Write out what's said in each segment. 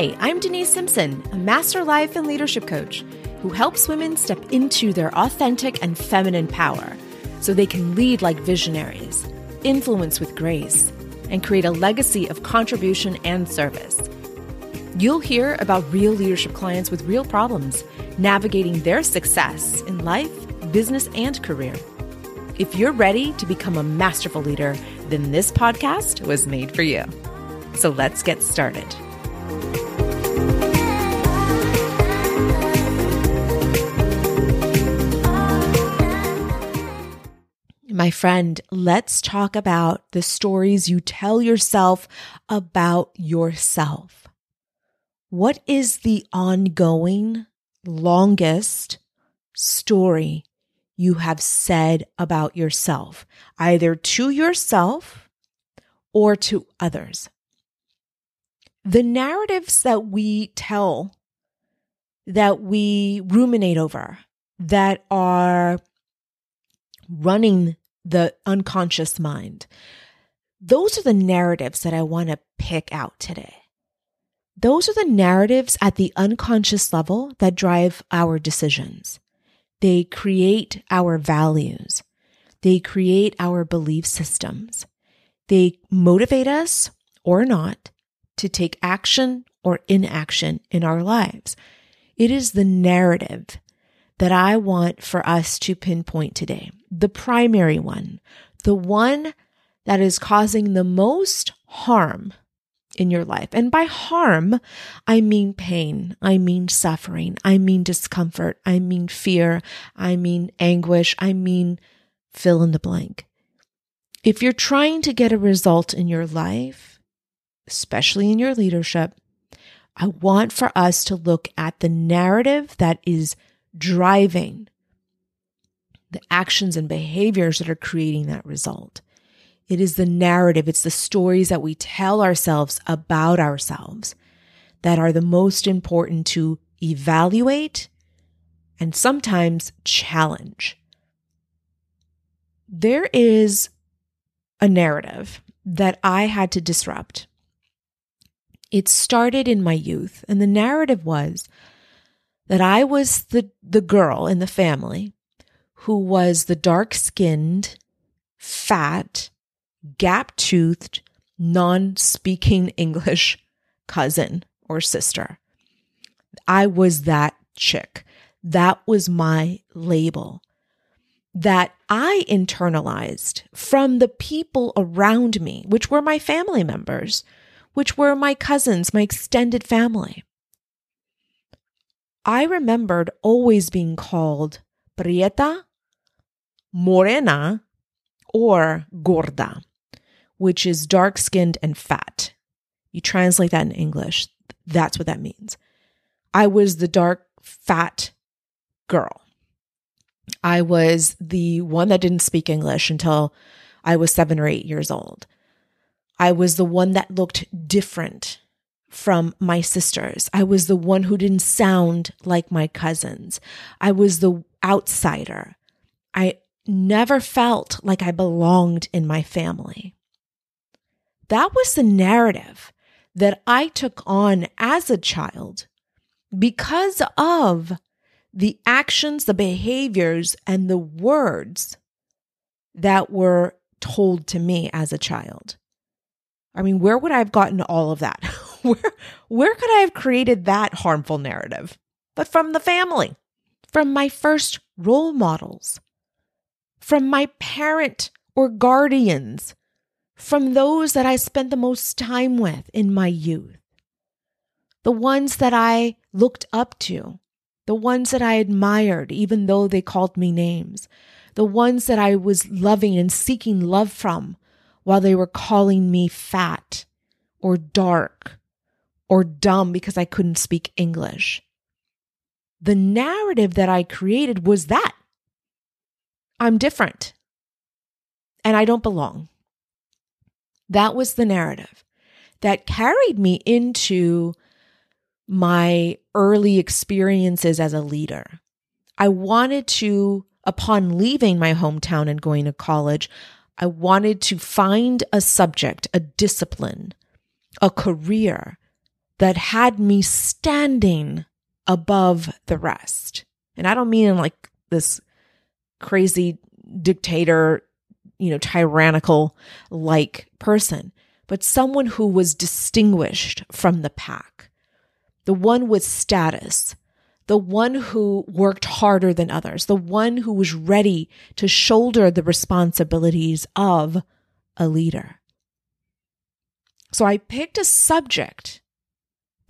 Hi, I'm Denise Simpson, a master life and leadership coach who helps women step into their authentic and feminine power so they can lead like visionaries, influence with grace, and create a legacy of contribution and service. You'll hear about real leadership clients with real problems, navigating their success in life, business, and career. If you're ready to become a masterful leader, then this podcast was made for you. So let's get started. My friend, let's talk about the stories you tell yourself about yourself. What is the ongoing, longest story you have said about yourself, either to yourself or to others? The narratives that we tell, that we ruminate over, that are running the unconscious mind. Those are the narratives that I want to pick out today. Those are the narratives at the unconscious level that drive our decisions. They create our values. They create our belief systems. They motivate us or not to take action or inaction in our lives. It is the narrative that I want for us to pinpoint today. The primary one, the one that is causing the most harm in your life. And by harm, I mean pain. I mean suffering. I mean discomfort. I mean fear. I mean anguish. I mean fill in the blank. If you're trying to get a result in your life, especially in your leadership, I want for us to look at the narrative that is driving the actions and behaviors that are creating that result. It is the narrative, it's the stories that we tell ourselves about ourselves that are the most important to evaluate and sometimes challenge. There is a narrative that I had to disrupt. It started in my youth, and the narrative was that I was the, the girl in the family who was the dark skinned, fat, gap toothed, non speaking English cousin or sister. I was that chick. That was my label that I internalized from the people around me, which were my family members, which were my cousins, my extended family. I remembered always being called prieta, morena, or gorda, which is dark skinned and fat. You translate that in English, that's what that means. I was the dark, fat girl. I was the one that didn't speak English until I was seven or eight years old. I was the one that looked different from my sisters. I was the one who didn't sound like my cousins. I was the outsider. I never felt like I belonged in my family. That was the narrative that I took on as a child because of the actions, the behaviors, and the words that were told to me as a child. I mean, where would I have gotten all of that? where where could I have created that harmful narrative? But from the family, from my first role models, from my parent or guardians, from those that I spent the most time with in my youth, the ones that I looked up to, the ones that I admired, even though they called me names, the ones that I was loving and seeking love from while they were calling me fat or dark or dumb because I couldn't speak English. The narrative that I created was that I'm different and I don't belong. That was the narrative that carried me into my early experiences as a leader. I wanted to, upon leaving my hometown and going to college, I wanted to find a subject, a discipline, a career that had me standing above the rest. And I don't mean in like this crazy dictator, you know, tyrannical like person, but someone who was distinguished from the pack, the one with status, the one who worked harder than others, the one who was ready to shoulder the responsibilities of a leader. So I picked a subject,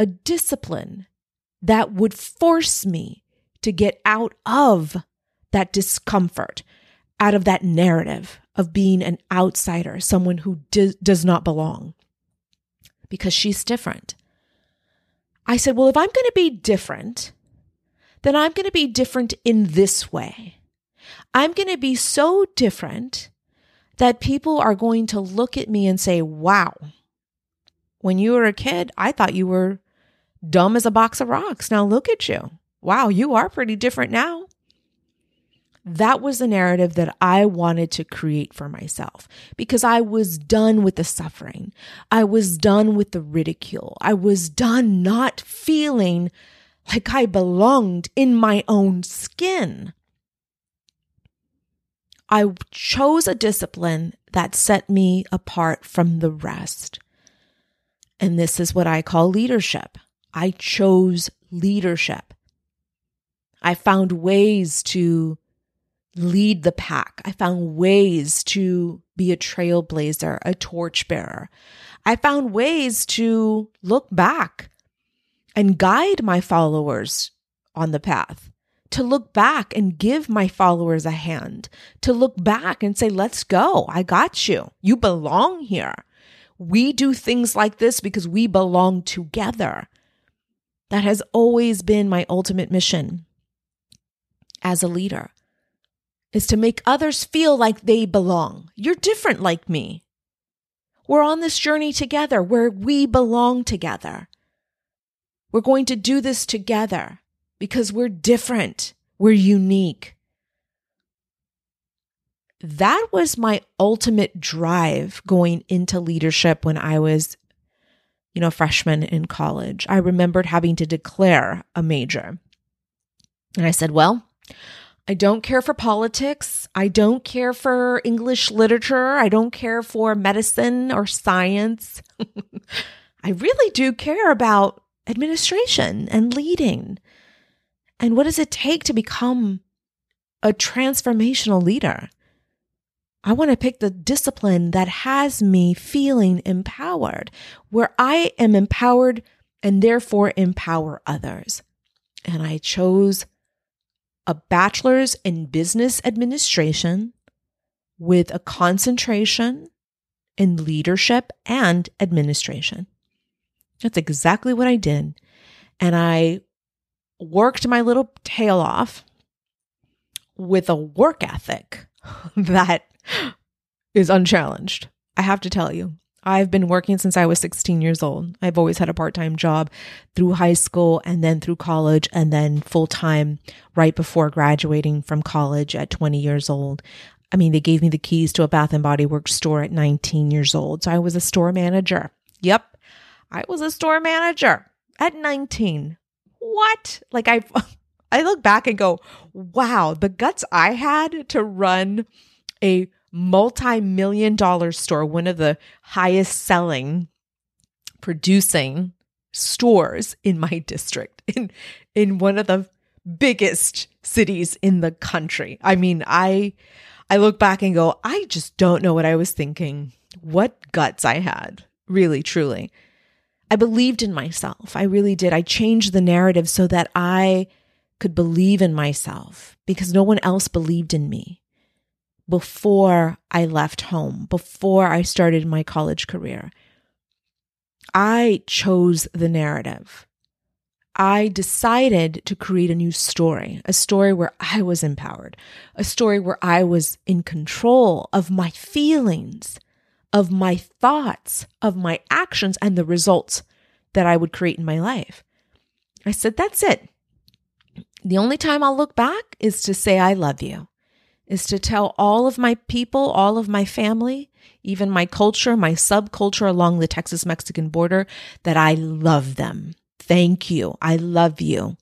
a discipline that would force me to get out of that discomfort, out of that narrative of being an outsider, someone who do- does not belong, because she's different. I said, well, if I'm going to be different, then I'm going to be different in this way. I'm going to be so different that people are going to look at me and say, wow, when you were a kid, I thought you were dumb as a box of rocks. Now look at you. Wow, you are pretty different now. That was the narrative that I wanted to create for myself because I was done with the suffering. I was done with the ridicule. I was done not feeling like I belonged in my own skin. I chose a discipline that set me apart from the rest. And this is what I call leadership. I chose leadership. I found ways to lead the pack. I found ways to be a trailblazer, a torchbearer. I found ways to look back and guide my followers on the path, to look back and give my followers a hand, to look back and say, let's go. I got you. You belong here. We do things like this because we belong together. That has always been my ultimate mission as a leader is to make others feel like they belong. You're different like me. We're on this journey together where we belong together. We're going to do this together because we're different. We're unique. That was my ultimate drive going into leadership when I was, you know, freshman in college. I remembered having to declare a major. And I said, well, I don't care for politics. I don't care for English literature. I don't care for medicine or science. I really do care about administration and leading. And what does it take to become a transformational leader? I want to pick the discipline that has me feeling empowered, where I am empowered and therefore empower others. And I chose a bachelor's in business administration with a concentration in leadership and administration. That's exactly what I did. And I worked my little tail off with a work ethic that is unchallenged. I have to tell you, I've been working since I was 16 years old. I've always had a part time job through high school and then through college and then full time right before graduating from college at 20 years old. I mean, they gave me the keys to a Bath and Body Works store at 19 years old. So I was a store manager. Yep. I was a store manager at 19. What? Like I I look back and go, "Wow, the guts I had to run a multi-million dollar store, one of the highest selling producing stores in my district in in one of the biggest cities in the country. I mean, I I look back and go, I just don't know what I was thinking. What guts I had. Really, truly. I believed in myself. I really did. I changed the narrative so that I could believe in myself because no one else believed in me before I left home, before I started my college career. I chose the narrative. I decided to create a new story, a story where I was empowered, a story where I was in control of my feelings of my thoughts, of my actions, and the results that I would create in my life. I said, That's it. The only time I'll look back is to say, I love you, is to tell all of my people, all of my family, even my culture, my subculture along the Texas Mexican border, that I love them. Thank you. I love you.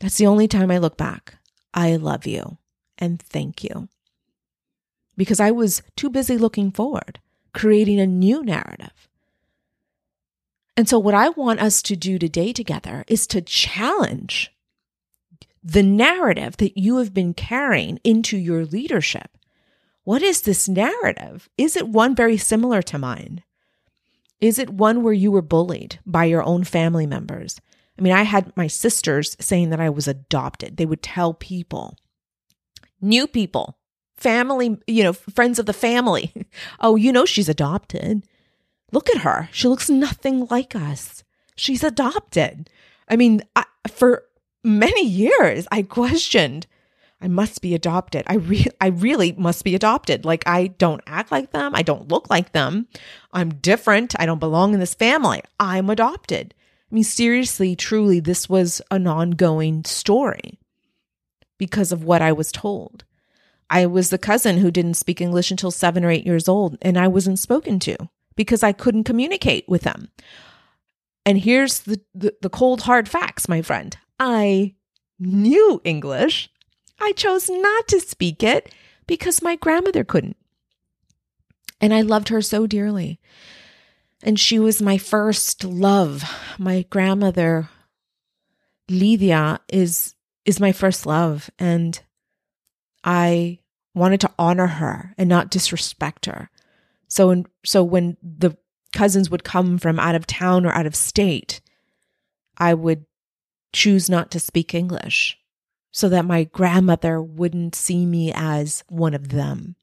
That's the only time I look back. I love you and thank you. Because I was too busy looking forward, creating a new narrative. And so, what I want us to do today together is to challenge the narrative that you have been carrying into your leadership. What is this narrative? Is it one very similar to mine? Is it one where you were bullied by your own family members? I mean, I had my sisters saying that I was adopted. They would tell people, new people, family, you know, friends of the family. oh, you know, she's adopted. Look at her. She looks nothing like us. She's adopted. I mean, I, for many years, I questioned, I must be adopted. I re- I really must be adopted. Like I don't act like them. I don't look like them. I'm different. I don't belong in this family. I'm adopted. I mean, seriously, truly, this was an ongoing story because of what I was told. I was the cousin who didn't speak English until seven or eight years old, and I wasn't spoken to because I couldn't communicate with them. And here's the, the, the cold, hard facts, my friend. I knew English. I chose not to speak it because my grandmother couldn't. And I loved her so dearly. And she was my first love. My grandmother, Lydia, is is my first love. And I wanted to honor her and not disrespect her. So, so when the cousins would come from out of town or out of state, I would choose not to speak English so that my grandmother wouldn't see me as one of them.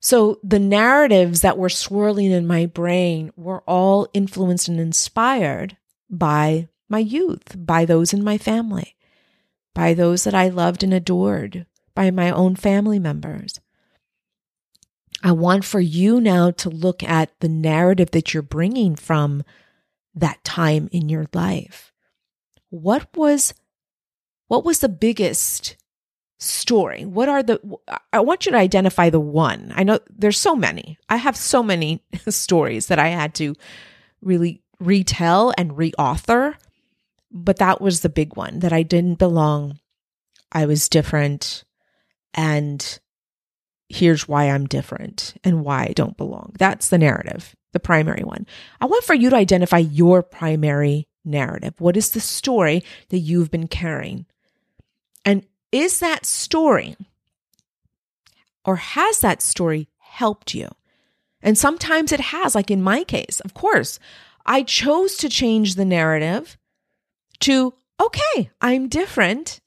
So the narratives that were swirling in my brain were all influenced and inspired by my youth, by those in my family, by those that I loved and adored, by my own family members. I want for you now to look at the narrative that you're bringing from that time in your life. What was what was the biggest story? What are the I want you to identify the one. I know there's so many. I have so many stories that I had to really retell and reauthor, but that was the big one that I didn't belong. I was different and here's why I'm different and why I don't belong. That's the narrative, the primary one. I want for you to identify your primary narrative. What is the story that you've been carrying? And is that story or has that story helped you? And sometimes it has, like in my case, of course, I chose to change the narrative to, okay, I'm different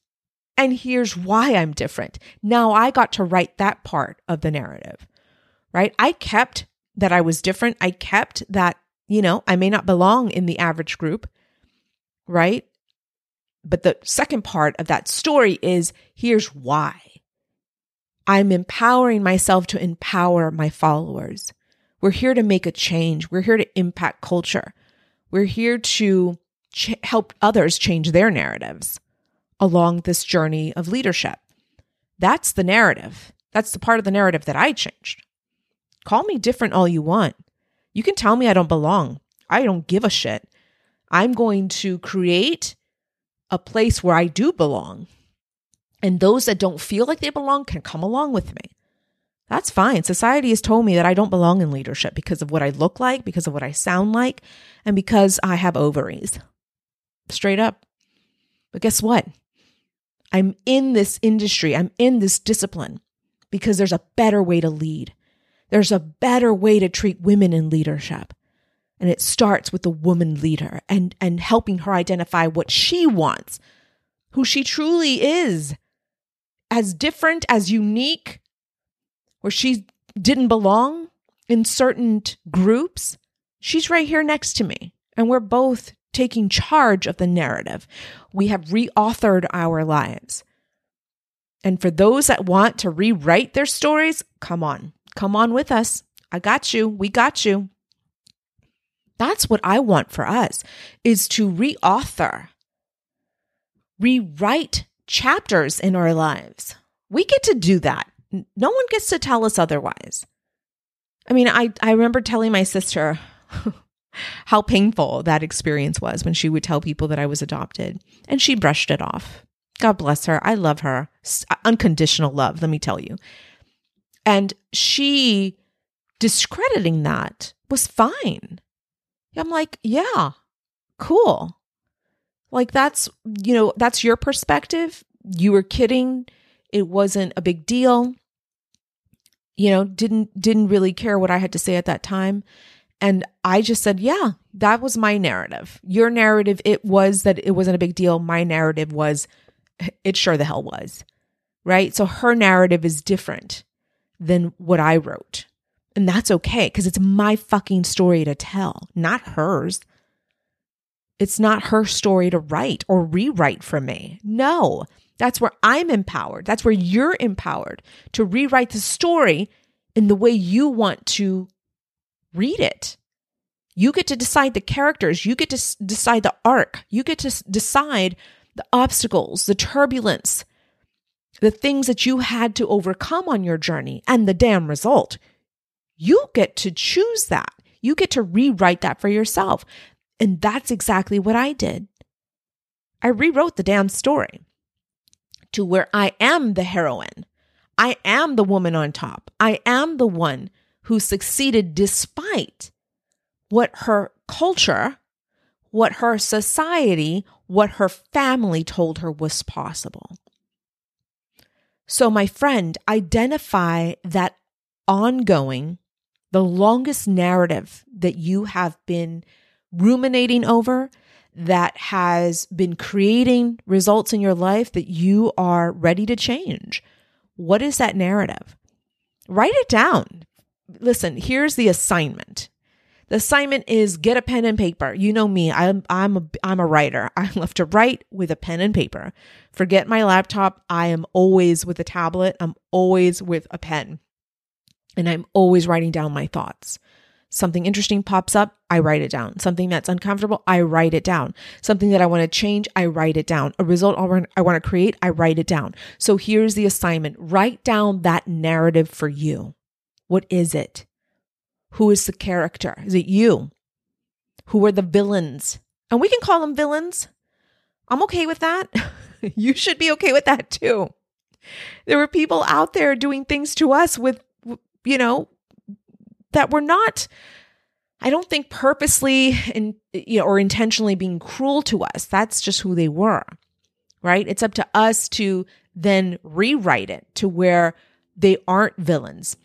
and here's why I'm different. Now I got to write that part of the narrative, right? I kept that I was different. I kept that, you know, I may not belong in the average group, right? But the second part of that story is here's why. I'm empowering myself to empower my followers. We're here to make a change. We're here to impact culture. We're here to ch- help others change their narratives along this journey of leadership. That's the narrative. That's the part of the narrative that I changed. Call me different all you want. You can tell me I don't belong. I don't give a shit. I'm going to create a place where I do belong. And those that don't feel like they belong can come along with me. That's fine. Society has told me that I don't belong in leadership because of what I look like, because of what I sound like, and because I have ovaries. Straight up. But guess what? I'm in this industry, I'm in this discipline because there's a better way to lead. There's a better way to treat women in leadership. And it starts with the woman leader and, and helping her identify what she wants, who she truly is, as different, as unique, where she didn't belong in certain groups. She's right here next to me. And we're both taking charge of the narrative. We have reauthored our lives. And for those that want to rewrite their stories, come on, come on with us. I got you. We got you. That's what I want for us is to reauthor, rewrite chapters in our lives We get to do that. No one gets to tell us otherwise. I mean, I, I remember telling my sister how painful that experience was when she would tell people that I was adopted, and she brushed it off. God bless her. I love her. Unconditional love, let me tell you. And she discrediting that was fine. I'm like, yeah, cool. Like that's, you know, that's your perspective. You were kidding. It wasn't a big deal. You know, didn't didn't really care what I had to say at that time. And I just said, yeah, that was my narrative. Your narrative it was that it wasn't a big deal. My narrative was it sure the hell was. Right? So her narrative is different than what I wrote. And that's okay because it's my fucking story to tell, not hers. It's not her story to write or rewrite for me. No, that's where I'm empowered. That's where you're empowered to rewrite the story in the way you want to read it. You get to decide the characters, you get to s- decide the arc, you get to s- decide the obstacles, the turbulence, the things that you had to overcome on your journey, and the damn result. You get to choose that. You get to rewrite that for yourself. And that's exactly what I did. I rewrote the damn story to where I am the heroine. I am the woman on top. I am the one who succeeded despite what her culture, what her society, what her family told her was possible. So, my friend, identify that ongoing, the longest narrative that you have been ruminating over that has been creating results in your life that you are ready to change. What is that narrative? Write it down. Listen, here's the assignment. The assignment is get a pen and paper. You know me. I'm I'm a I'm a writer. I love to write with a pen and paper. Forget my laptop. I am always with a tablet. I'm always with a pen. And I'm always writing down my thoughts. Something interesting pops up, I write it down. Something that's uncomfortable, I write it down. Something that I want to change, I write it down. A result I want to create, I write it down. So here's the assignment write down that narrative for you. What is it? Who is the character? Is it you? Who are the villains? And we can call them villains. I'm okay with that. you should be okay with that too. There were people out there doing things to us with, you know, that were not I don't think purposely and you know, or intentionally being cruel to us. That's just who they were. Right? It's up to us to then rewrite it to where they aren't villains.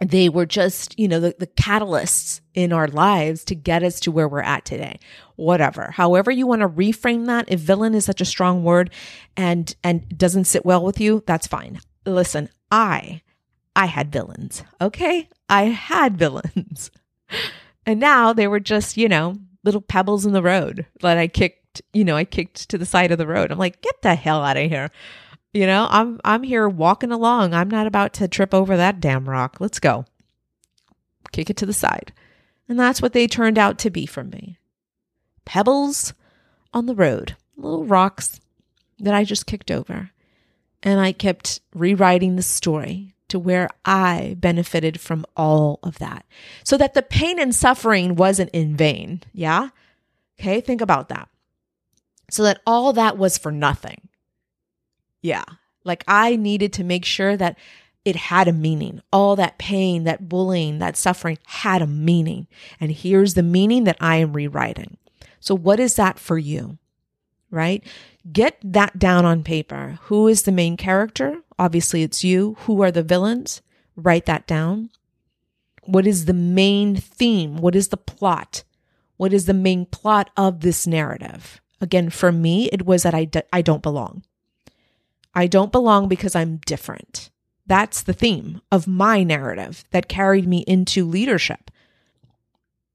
They were just, you know, the, the catalysts in our lives to get us to where we're at today. Whatever. However you want to reframe that, if villain is such a strong word and and doesn't sit well with you, that's fine. Listen, I I had villains. Okay? I had villains. and now they were just, you know, little pebbles in the road that I kicked, you know, I kicked to the side of the road. I'm like, get the hell out of here. You know, I'm I'm here walking along. I'm not about to trip over that damn rock. Let's go. Kick it to the side. And that's what they turned out to be for me. Pebbles on the road, little rocks that I just kicked over. And I kept rewriting the story to where I benefited from all of that. So that the pain and suffering wasn't in vain. Yeah. Okay. Think about that. So that all that was for nothing. Yeah. Like I needed to make sure that it had a meaning. All that pain, that bullying, that suffering had a meaning. And here's the meaning that I am rewriting. So, what is that for you? Right? Get that down on paper. Who is the main character? Obviously, it's you. Who are the villains? Write that down. What is the main theme? What is the plot? What is the main plot of this narrative? Again, for me, it was that I d- I don't belong. I don't belong because I'm different. That's the theme of my narrative that carried me into leadership.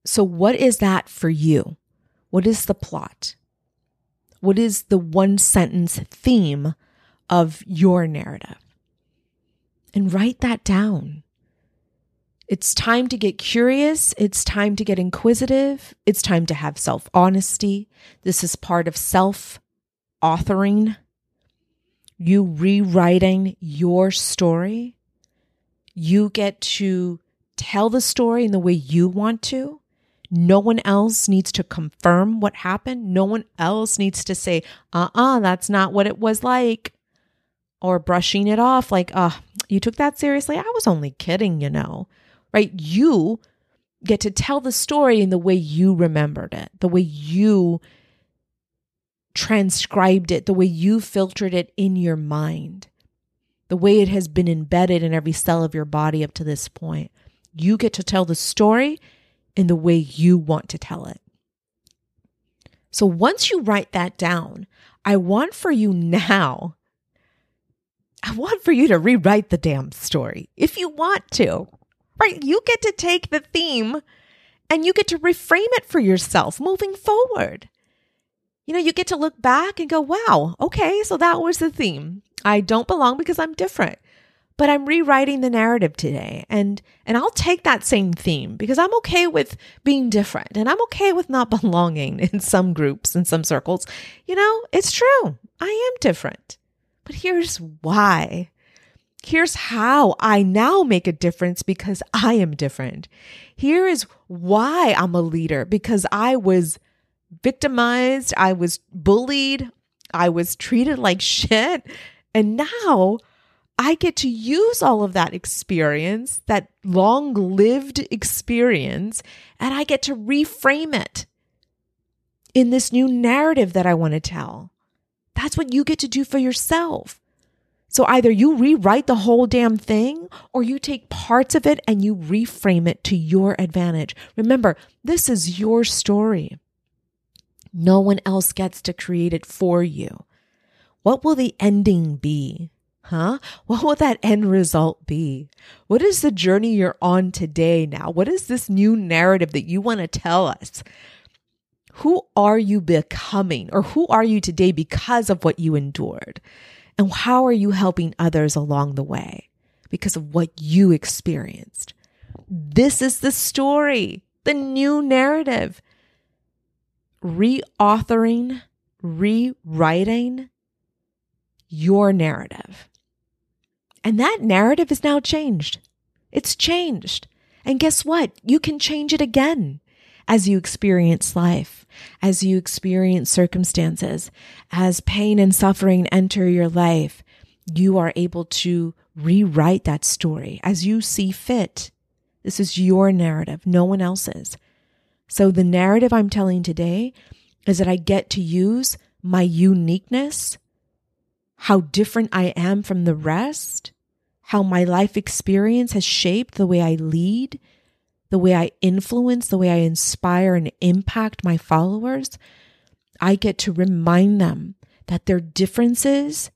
So, what is that for you? What is the plot? What is the one sentence theme of your narrative? And write that down. It's time to get curious. It's time to get inquisitive. It's time to have self honesty. This is part of self authoring. you rewriting your story. You get to tell the story in the way you want to. No one else needs to confirm what happened. No one else needs to say, uh uh-uh, uh, that's not what it was like. Or brushing it off like, uh, you took that seriously? I was only kidding, you know, right? You get to tell the story in the way you remembered it, the way you transcribed it, the way you filtered it in your mind, the way it has been embedded in every cell of your body up to this point. You get to tell the story in the way you want to tell it. So once you write that down, I want for you now, I want for you to rewrite the damn story if you want to, right? You get to take the theme and you get to reframe it for yourself moving forward. You know, you get to look back and go, wow, okay, so that was the theme. I don't belong because I'm different but I'm rewriting the narrative today and and I'll take that same theme because I'm okay with being different and I'm okay with not belonging in some groups in some circles. You know, it's true. I am different. But here's why. Here's how I now make a difference because I am different. Here is why I'm a leader because I was victimized, I was bullied, I was treated like shit, and now I get to use all of that experience, that long lived experience, and I get to reframe it in this new narrative that I want to tell. That's what you get to do for yourself. So either you rewrite the whole damn thing or you take parts of it and you reframe it to your advantage. Remember, this is your story. No one else gets to create it for you. What will the ending be? Huh? What will that end result be? What is the journey you're on today now? What is this new narrative that you want to tell us? Who are you becoming or who are you today because of what you endured? And how are you helping others along the way because of what you experienced? This is the story, the new narrative. Reauthoring, rewriting your narrative. And that narrative is now changed. It's changed. And guess what? You can change it again as you experience life, as you experience circumstances, as pain and suffering enter your life. You are able to rewrite that story as you see fit. This is your narrative, no one else's. So the narrative I'm telling today is that I get to use my uniqueness, how different I am from the rest, how my life experience has shaped the way I lead, the way I influence, the way I inspire and impact my followers, I get to remind them that their differences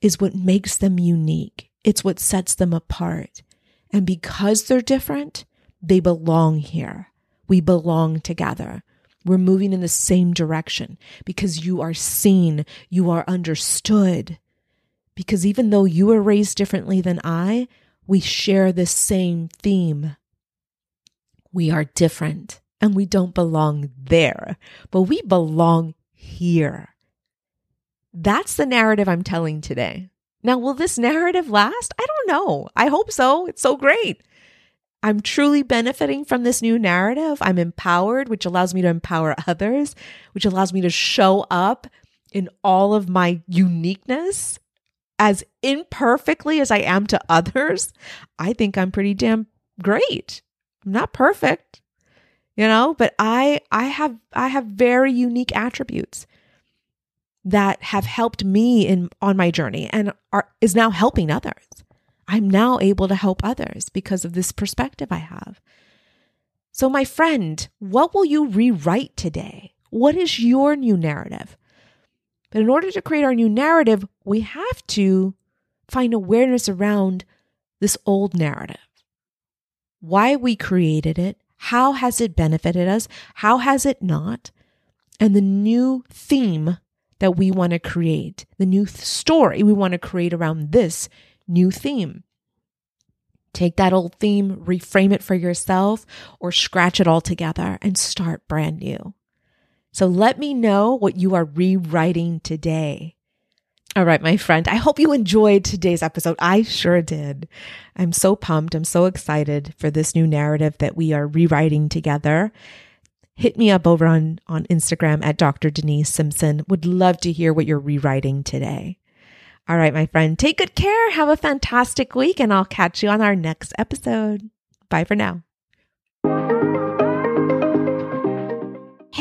is what makes them unique. It's what sets them apart. And because they're different, they belong here. We belong together. We're moving in the same direction because you are seen, you are understood, because even though you were raised differently than I, we share the same theme. We are different and we don't belong there, but we belong here. That's the narrative I'm telling today. Now, will this narrative last? I don't know. I hope so. It's so great. I'm truly benefiting from this new narrative. I'm empowered, which allows me to empower others, which allows me to show up in all of my uniqueness as imperfectly as I am to others, I think I'm pretty damn great. I'm not perfect, you know, but I I have I have very unique attributes that have helped me in on my journey and are is now helping others. I'm now able to help others because of this perspective I have. So my friend, what will you rewrite today? What is your new narrative? But in order to create our new narrative, we have to find awareness around this old narrative. Why we created it, how has it benefited us, how has it not, and the new theme that we want to create, the new th- story we want to create around this new theme. Take that old theme, reframe it for yourself, or scratch it all together and start brand new. So let me know what you are rewriting today. All right, my friend. I hope you enjoyed today's episode. I sure did. I'm so pumped. I'm so excited for this new narrative that we are rewriting together. Hit me up over on, on Instagram at Dr. Denise Simpson. Would love to hear what you're rewriting today. All right, my friend. Take good care. Have a fantastic week, and I'll catch you on our next episode. Bye for now.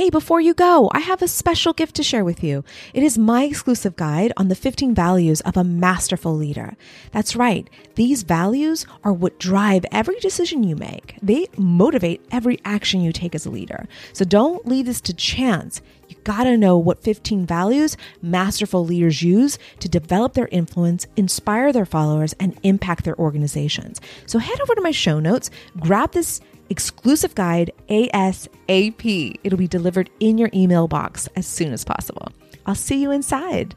Hey, before you go, I have a special gift to share with you. It is my exclusive guide on the 15 values of a masterful leader. That's right. These values are what drive every decision you make. They motivate every action you take as a leader. So don't leave this to chance. You gotta know what 15 values masterful leaders use to develop their influence, inspire their followers, and impact their organizations. So head over to my show notes, grab this exclusive guide ASAP. It'll be delivered in your email box as soon as possible. I'll see you inside.